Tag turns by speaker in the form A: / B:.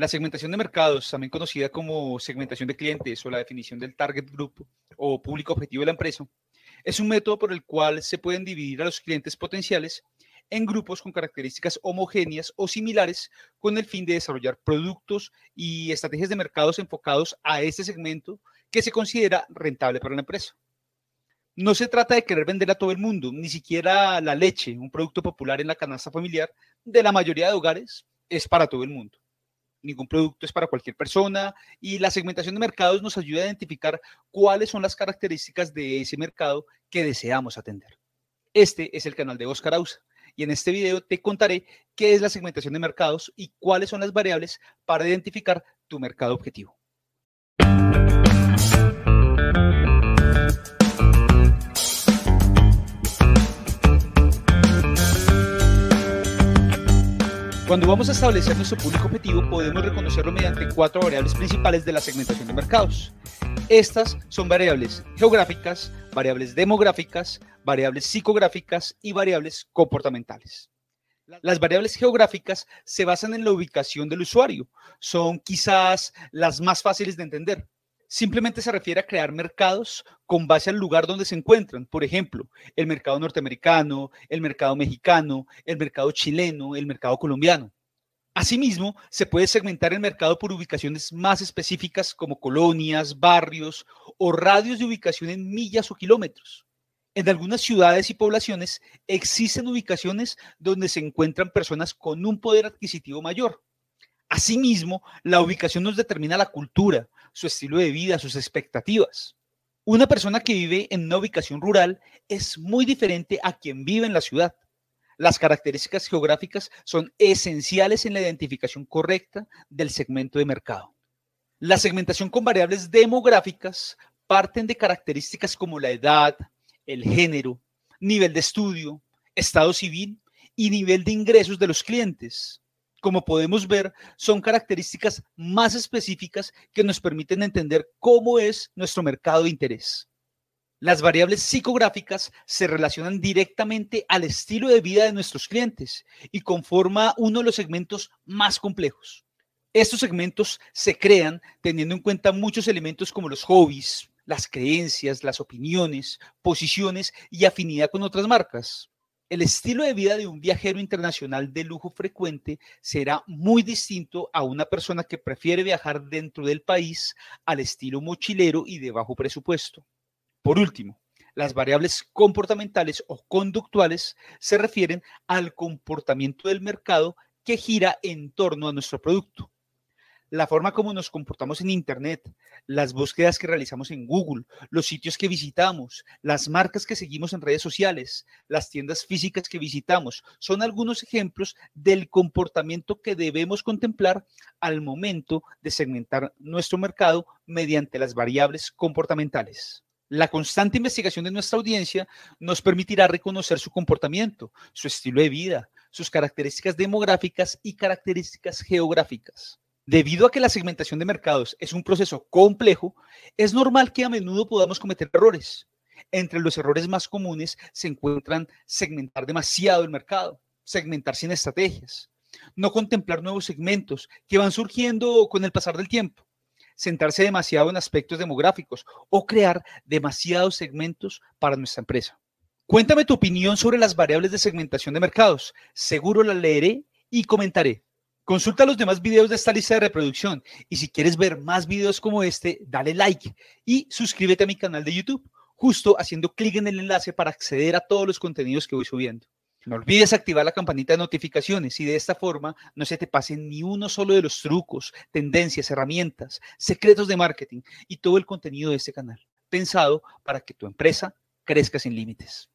A: La segmentación de mercados, también conocida como segmentación de clientes o la definición del target group o público objetivo de la empresa, es un método por el cual se pueden dividir a los clientes potenciales en grupos con características homogéneas o similares con el fin de desarrollar productos y estrategias de mercados enfocados a este segmento que se considera rentable para la empresa. No se trata de querer vender a todo el mundo, ni siquiera la leche, un producto popular en la canasta familiar de la mayoría de hogares, es para todo el mundo ningún producto es para cualquier persona y la segmentación de mercados nos ayuda a identificar cuáles son las características de ese mercado que deseamos atender. Este es el canal de Oscar Ausa y en este video te contaré qué es la segmentación de mercados y cuáles son las variables para identificar tu mercado objetivo. Cuando vamos a establecer nuestro público objetivo, podemos reconocerlo mediante cuatro variables principales de la segmentación de mercados. Estas son variables geográficas, variables demográficas, variables psicográficas y variables comportamentales. Las variables geográficas se basan en la ubicación del usuario. Son quizás las más fáciles de entender. Simplemente se refiere a crear mercados con base al lugar donde se encuentran. Por ejemplo, el mercado norteamericano, el mercado mexicano, el mercado chileno, el mercado colombiano. Asimismo, se puede segmentar el mercado por ubicaciones más específicas como colonias, barrios o radios de ubicación en millas o kilómetros. En algunas ciudades y poblaciones existen ubicaciones donde se encuentran personas con un poder adquisitivo mayor. Asimismo, la ubicación nos determina la cultura, su estilo de vida, sus expectativas. Una persona que vive en una ubicación rural es muy diferente a quien vive en la ciudad. Las características geográficas son esenciales en la identificación correcta del segmento de mercado. La segmentación con variables demográficas parten de características como la edad, el género, nivel de estudio, estado civil y nivel de ingresos de los clientes como podemos ver, son características más específicas que nos permiten entender cómo es nuestro mercado de interés. Las variables psicográficas se relacionan directamente al estilo de vida de nuestros clientes y conforma uno de los segmentos más complejos. Estos segmentos se crean teniendo en cuenta muchos elementos como los hobbies, las creencias, las opiniones, posiciones y afinidad con otras marcas el estilo de vida de un viajero internacional de lujo frecuente será muy distinto a una persona que prefiere viajar dentro del país al estilo mochilero y de bajo presupuesto. Por último, las variables comportamentales o conductuales se refieren al comportamiento del mercado que gira en torno a nuestro producto la forma como nos comportamos en Internet, las búsquedas que realizamos en Google, los sitios que visitamos, las marcas que seguimos en redes sociales, las tiendas físicas que visitamos, son algunos ejemplos del comportamiento que debemos contemplar al momento de segmentar nuestro mercado mediante las variables comportamentales. La constante investigación de nuestra audiencia nos permitirá reconocer su comportamiento, su estilo de vida, sus características demográficas y características geográficas. Debido a que la segmentación de mercados es un proceso complejo, es normal que a menudo podamos cometer errores. Entre los errores más comunes se encuentran segmentar demasiado el mercado, segmentar sin estrategias, no contemplar nuevos segmentos que van surgiendo con el pasar del tiempo, centrarse demasiado en aspectos demográficos o crear demasiados segmentos para nuestra empresa. Cuéntame tu opinión sobre las variables de segmentación de mercados. Seguro la leeré y comentaré. Consulta los demás videos de esta lista de reproducción y si quieres ver más videos como este, dale like y suscríbete a mi canal de YouTube, justo haciendo clic en el enlace para acceder a todos los contenidos que voy subiendo. No olvides activar la campanita de notificaciones y de esta forma no se te pase ni uno solo de los trucos, tendencias, herramientas, secretos de marketing y todo el contenido de este canal, pensado para que tu empresa crezca sin límites.